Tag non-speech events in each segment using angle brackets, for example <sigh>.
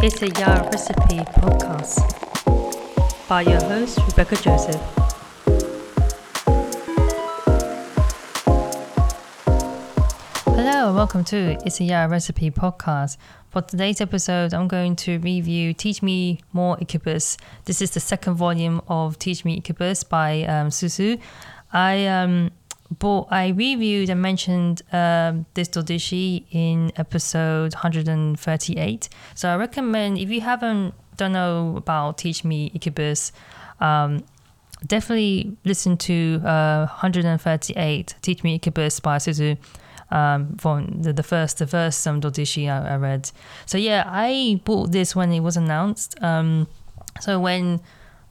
It's a Yara Recipe podcast by your host, Rebecca Joseph. Hello and welcome to It's a Yara Recipe podcast. For today's episode, I'm going to review Teach Me More Incubus. This is the second volume of Teach Me Incubus by um, Susu. I um, bought, I reviewed and mentioned um, this dodoshi in episode 138. So I recommend if you haven't don't know about Teach Me Incubus, um, definitely listen to uh, 138 Teach Me Incubus by Suzu um, from the, the first the first um, dodoshi I, I, read. So yeah, I bought this when it was announced. Um, so when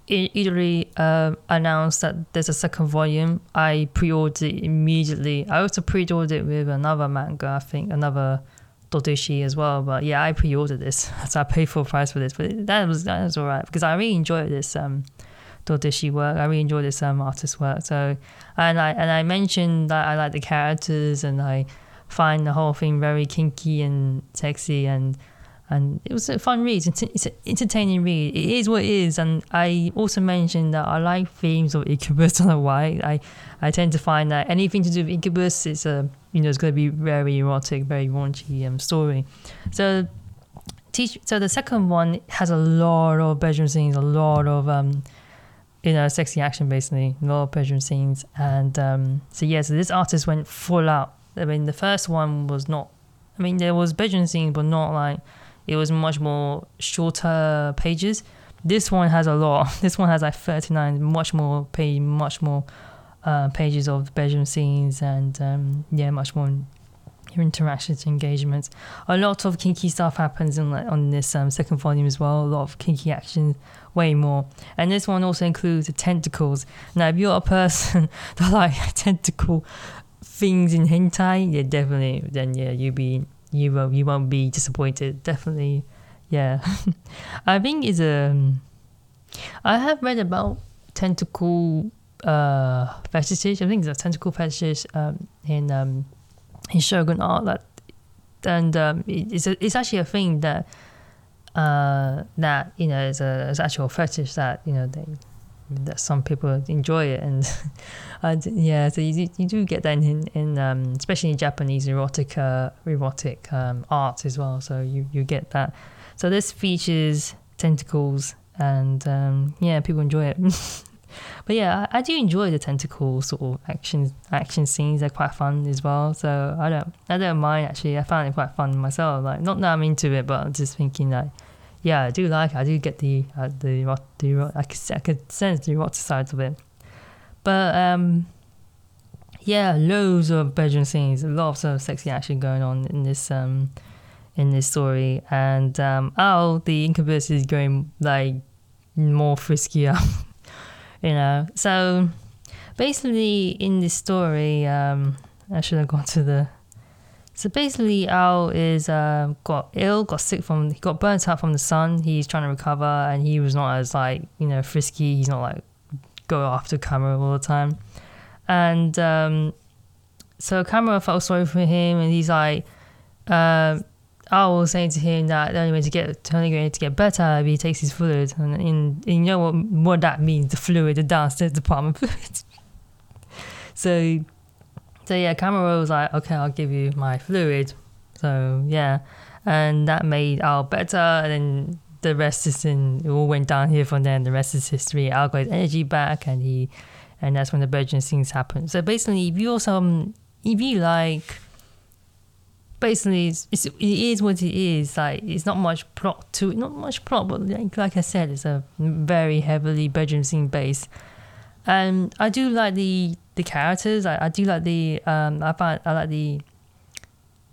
Irodori uh, announced that there's a second volume, I pre-ordered it immediately. I also pre-ordered it with another manga, I think another dodoshi as well. But yeah, I pre-ordered this, <laughs> so I paid full price for this. But that was that was alright because I really enjoyed this. Um, dodoshi work. I really enjoyed this um, artist work. So, and I and I mentioned that I like the characters and I find the whole thing very kinky and sexy and and it was a fun read. It's, an entertaining read. It is what it is. And I also mentioned that I like themes of Incubus. <laughs> I don't know why. I I tend to find that anything to do with Incubus is a you know it's going to be very erotic, very raunchy um, story. So. Teach, so the second one has a lot of bedroom scenes, a lot of um, you know, sexy action basically, a lot of bedroom scenes. And um, so, yeah, so this artist went full out. I mean, the first one was not, I mean, there was bedroom scenes, but not like, it was much more shorter pages. This one has a lot. <laughs> This one has like 39, much more page, much more uh, pages of bedroom scenes and um, yeah, much more interactions, engagements. A lot of kinky stuff happens in like on this um, second volume as well. A lot of kinky action, way more. And this one also includes the tentacles. Now, if you're a person <laughs> that like <laughs> tentacle things in hentai, yeah, definitely, then yeah, you be you will you won't be disappointed. Definitely, yeah. <laughs> I think it's a. Um, have read about tentacle uh fetishes. I think it's a tentacle fetishes um, in um in shunga art that and um, it's a, it's actually a thing that uh, that you know is a is actual fetish that you know they that some people enjoy it and <laughs> uh, yeah so you, you do get that in, in um, especially in Japanese erotic uh, erotic um, art as well so you, you get that so this features tentacles and um, yeah people enjoy it <laughs> But yeah, I, I, do enjoy the tentacle sort of action action scenes. They're quite fun as well. So I don't I don't mind actually. I found it quite fun myself. Like not that I'm into it, but I'm just thinking like, yeah, I do like. I do get the uh, the the I could I could sense the erotic sides of it. But um, yeah, loads of bedroom scenes, a lots of sexy action going on in this um in this story, and um, oh, the incubus is going like more friskier <laughs> you know. So basically, in this story, um, I should have gone to the. So basically, Al is uh, got ill, got sick from, he got burnt out from the sun. He's trying to recover, and he was not as like you know frisky. He's not like go after camera all the time, and um, so camera felt sorry for him, and he's like. Uh, I was saying to him that the only way to get the only way to get better he takes his fluid, and, and, and you know what what that means the fluid, the downstairs department <laughs> fluid. so, so yeah, Camera was like, okay, I'll give you my fluid. So yeah, and that made Al better, and then the rest is in. It all went down here from then. The rest is history. Al got his energy back, and he, and that's when the Virgin things happen. So basically, if you also, um, if you like basically it's, it's, it is what it is like it's not much plot to it not much plot but like, like i said it's a very heavily bedroom scene based and i do like the the characters i, I do like the um i find i like the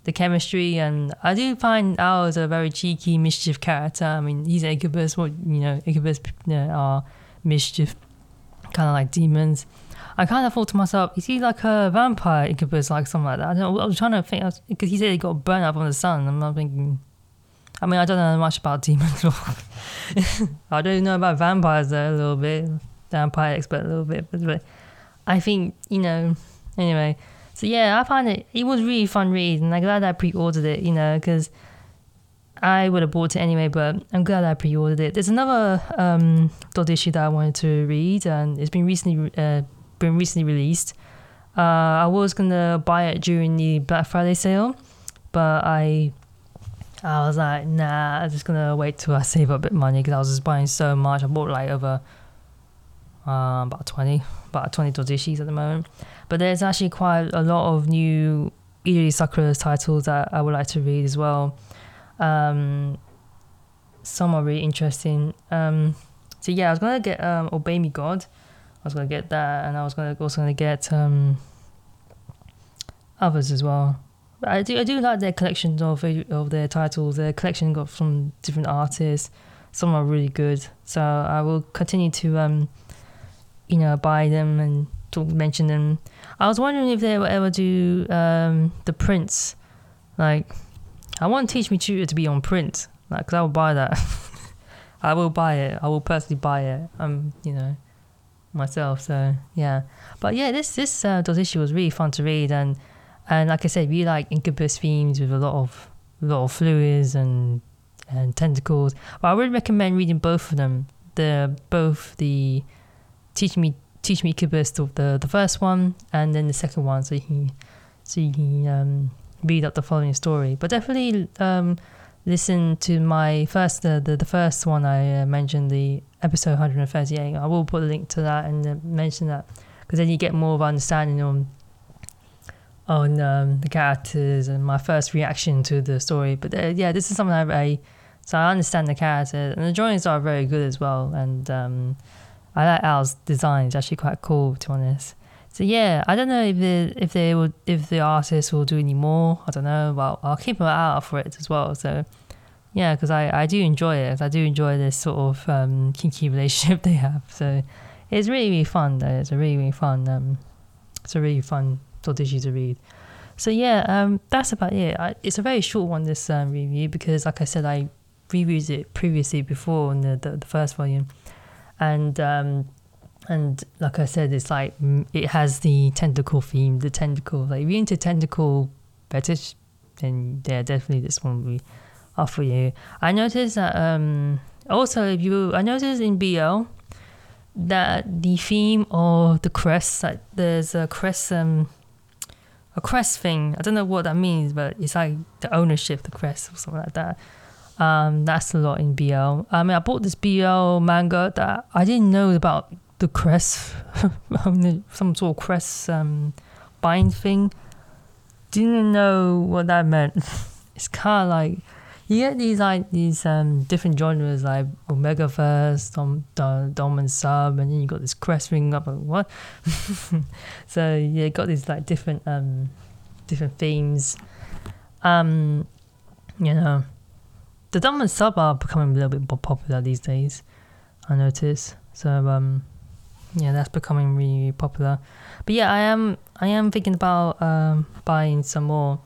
the chemistry and i do find al is a very cheeky mischief character i mean he's incubus what you know incubus you know, are mischief kind of like demons I kind of thought to myself, is he like a vampire incubus, like something like that? I, know, I was trying to think, because he said he got burned up from the sun. I'm not thinking, I mean, I don't know much about <laughs> demons. I don't know about vampires though, a little bit. Vampire expert a little bit. But, but I think, you know, anyway. So yeah, I find it, it was really fun read. And I'm glad I pre ordered it, you know, because I would have bought it anyway, but I'm glad I pre-ordered it. There's another um, Dodeshi that I wanted to read, and it's been recently uh, been recently released. Uh, I was gonna buy it during the Black Friday sale, but I I was like, nah, I'm just gonna wait till I save up a bit money because I was just buying so much. I bought like over uh, about 20, about 20 dojishis at the moment. But there's actually quite a lot of new Irodori Sakura titles that I would like to read as well. Um, some are really interesting. Um, so yeah, I was gonna get um, Obey Me God. I was gonna get that, and I was gonna also gonna get um, others as well. But I do I do like their collections of of their titles. Their collection got from different artists. Some are really good. So I will continue to um, you know, buy them and talk, mention them. I was wondering if they will ever do um, the prints. Like, I want Teach Me Tutor to be on print. Like, cause I will buy that. <laughs> I will buy it. I will personally buy it. Um, you know, myself. So yeah, but yeah, this this uh, issue was really fun to read, and and like I said, we like incubus themes with a lot of a lot of fluids and and tentacles. But I would recommend reading both of them. The both the teach me teach me incubus the, the the first one and then the second one, so you can so you can um, read up the following story. But definitely um, listen to my first uh, the the first one I uh, mentioned the episode 138. I will put a link to that and uh, mention that because then you get more of understanding on on um, the characters and my first reaction to the story. But uh, yeah, this is something I, I, so I understand the characters and the drawings are very good as well. And um, I like Al's design; it's actually quite cool to be honest. So yeah, I don't know if if they would if the artist will do any more. I don't know. Well, I'll keep an eye out for it as well. So yeah, because I, I do enjoy it. I do enjoy this sort of um, kinky <laughs> relationship they have. So it's really really fun. Though. It's a really really fun. Um, it's a really fun doujinshi to read. So yeah, um, that's about it. I, it's a very short one this um, review because, like I said, I reviewed it previously before in the, the, the first volume, and um, and like I said, it's like it has the tentacle theme, the tentacle. Like if you're into tentacle fetish, then yeah, definitely this one will be off for you. I noticed that um, also if you, I noticed in BL that the theme of the crest, like there's a crest um a crest thing. I don't know what that means, but it's like the ownership, the crest or something like that. Um, that's a lot in BL. I mean, I bought this BL manga that I didn't know about the crest, <laughs> some sort of crest um, bind thing. Didn't know what that meant. <laughs> it's kind of like you get these like these um, different genres like Omegaverse, Dom, Dom, Dom and Sub, and then you got this crest ring up. Like, what? <laughs> so yeah, got these like different um, different themes. Um, you know, the Dom and Sub are becoming a little bit more popular these days. I notice. So um, yeah, that's becoming really popular. But yeah, I am I am thinking about um, buying some more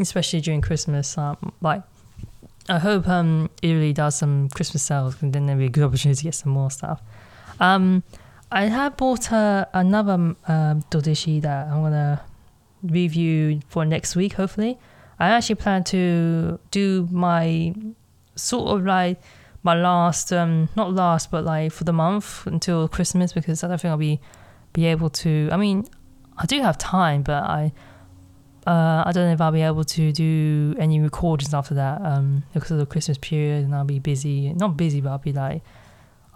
especially during Christmas. Um, like, I hope um, it really does some Christmas sales, and then there'll be a good opportunity to get some more stuff. Um, I have bought uh, another uh, dodeshi that I'm gonna review for next week. Hopefully, I actually plan to do my sort of like my last, um, not last, but like for the month until Christmas because I don't think I'll be be able to. I mean, I do have time, but I uh, I don't know if I'll be able to do any recordings after that um, because of the Christmas period, and I'll be busy. Not busy, but I'll be like,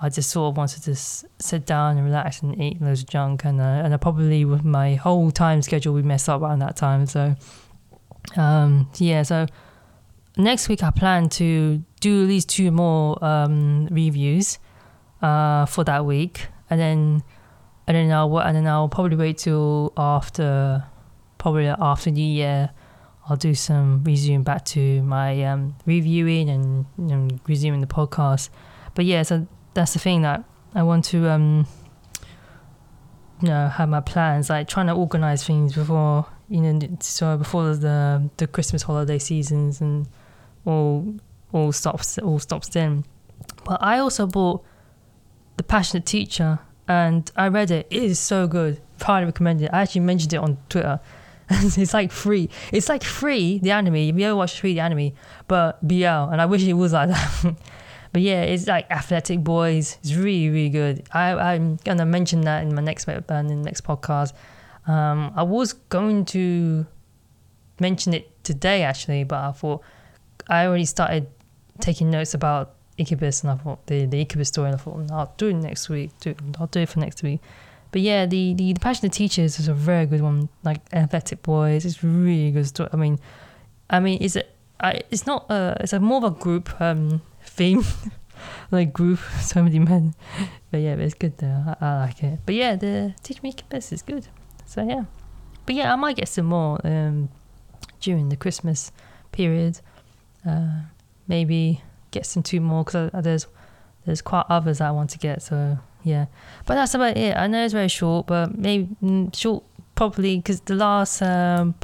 I just sort of wanted to s- sit down and relax and eat loads of junk, and uh, and I probably with my whole time schedule we mess up around that time. So, um, yeah. So next week I plan to do at least two more um, reviews uh, for that week, and then and then I'll and then I'll probably wait till after probably after New Year, I'll do some resume back to my um, reviewing and, and resuming the podcast. But yeah, so that's the thing that I want to, um, you know, have my plans like trying to organize things before you know, so before the the Christmas holiday seasons and all all stops all stops then. But I also bought the Passionate Teacher and I read it. It is so good. Highly recommend it. I actually mentioned it on Twitter <laughs> it's like free. It's like free the anime. You ever watch free the anime, but BL, and I wish it was like <laughs> that. but yeah, it's like athletic boys. It's really really good. I I'm gonna mention that in my next in the next podcast. Um, I was going to mention it today actually, but I thought I already started taking notes about Incubus, and I thought the the Incubus story, and I thought I'll do it next week. Do I'll do it for next week. But yeah, the, the, the Passionate Teachers is a very good one. Like Athletic Boys, it's really good story. I mean, I mean, it's it's not a, it's a more of a group um theme, <laughs> like group, <laughs> so many men. But yeah, it's good though. I, I like it. But yeah, the Teach Me Incubus is good. So yeah, but yeah, I might get some more um during the Christmas period. Uh, maybe get some two more because there's there's quite others I want to get. So yeah, but that's about it. I know it's very short, but maybe mm, short probably because the last um,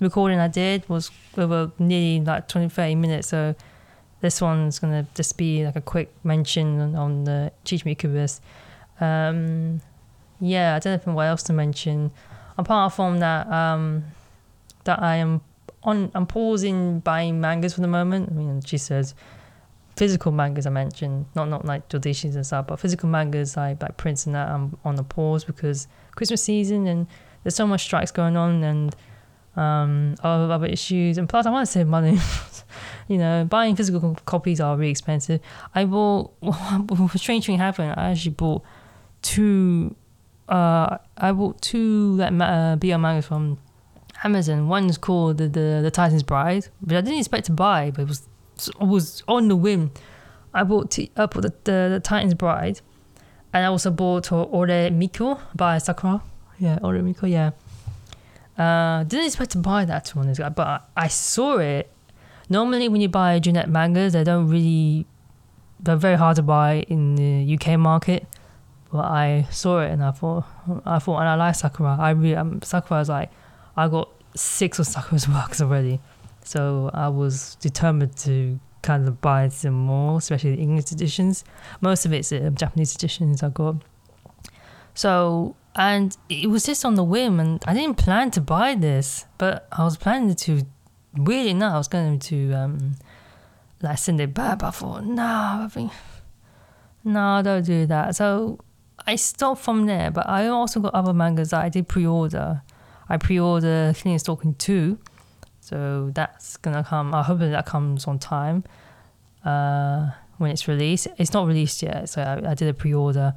recording I did was over nearly like 20, 30 minutes. So this one's gonna just be like a quick mention on, on the Incubus. Um, yeah, I don't know what else to mention apart from that. Um, that I am on. I'm pausing buying mangas for the moment. I mean, she says physical mangas I mentioned, not not like doujinshis and stuff, but physical mangas like like prints and that I'm on a pause because Christmas season and there's so much strikes going on and um other, issues and plus I want to save money. <laughs> you know, buying physical copies are really expensive. I bought <laughs> a strange thing happened. I actually bought two. Uh, I bought two like uh, BL mangas from Amazon. One's called the, the the Titan's Bride, which I didn't expect to buy, but it was I was on the whim. I bought t- I bought the, the, the Titan's Bride, and I also bought Ore Miko by Sakura. Yeah, Ore Miko. Yeah. Uh, didn't expect to buy that one, but I, saw it. Normally, when you buy Juné mangas, they don't really. They're very hard to buy in the UK market. But I saw it and I thought, I thought, and I like Sakura. I really, um, Sakura is like, I got six of Sakura's <laughs> works already. So I was determined to kind of buy some more, especially the English editions. Most of it's uh, Japanese editions I got. So, and it was just on the whim, and I didn't plan to buy this, but I was planning to, weirdly enough, I was going to um, like send it back, but I thought, no, I think, no, don't do that. So I stopped from there, but I also got other mangas that I did pre order. I pre-order Killing Stalking 2 so that's gonna come. I hope that comes on time uh, when it's released. It's not released yet, so I, I did a pre-order,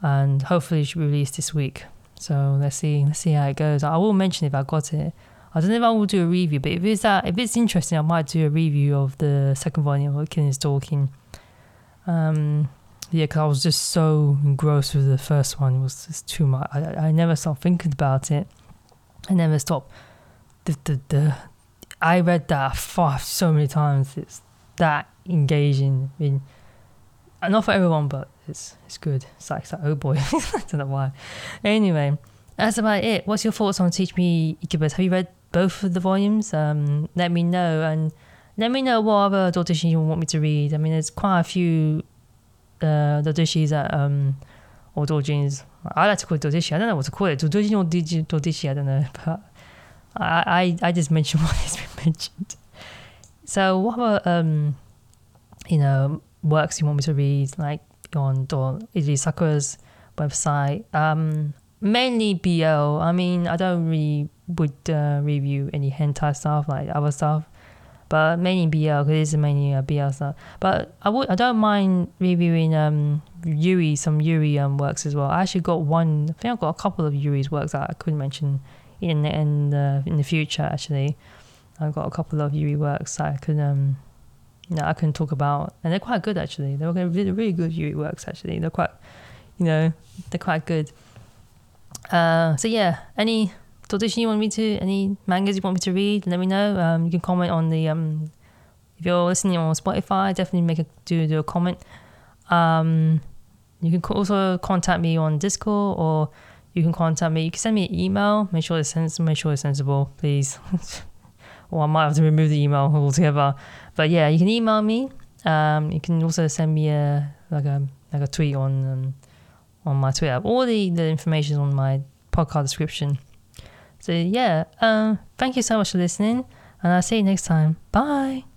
and hopefully it should be released this week. So let's see, let's see how it goes. I will mention if I got it. I don't know if I will do a review, but if it's that, if it's interesting, I might do a review of the second volume of Killing Stalking. Um, yeah, because I was just so engrossed with the first one. It was just too much. I, I never stopped thinking about it. I never stopped. The, the, the, I read that far so many times. It's that engaging. I mean, not for everyone, but it's it's good. It's like, it's like oh boy, <laughs> I don't know why. Anyway, that's about it. What's your thoughts on Teach Me Incubus? Have you read both of the volumes? Um, let me know and let me know what other doujinshi you want me to read. I mean, there's quite a few uh, doujinshis that um or doujins. I like to call doujinshi. I don't know what to call it. Doujin or doujinshi. I don't know, but I, I, I just mentioned what has been mentioned. So what about um, you know, works you want me to read, like on Izzy Sakura's website? Um, mainly BL. I mean, I don't really would uh, review any hentai stuff like other stuff, but mainly BL because it's mainly uh, BL stuff. But I would I don't mind reviewing um Yuri some Yuri um works as well. I actually got one. I think I've got a couple of Yuri's works that I could mention in in the in the future. Actually, I've got a couple of Yuri works that I can um, know, I can talk about, and they're quite good actually. They're really really good Yuri works actually. They're quite, you know, they're quite good. Uh, so yeah, any doujinshi you want me to, any mangas you want me to read, let me know. Um, you can comment on the um, if you're listening on Spotify, definitely make a do do a comment. Um, you can also contact me on Discord or you can contact me. You can send me an email. Make sure it's sens- make sure it's sensible, please. <laughs> or I might have to remove the email altogether. But yeah, you can email me. Um, you can also send me a like a like a tweet on um, on my Twitter. All the, the information is on my podcast description. Yeah, um, thank you so much for listening, and I'll see you next time. Bye.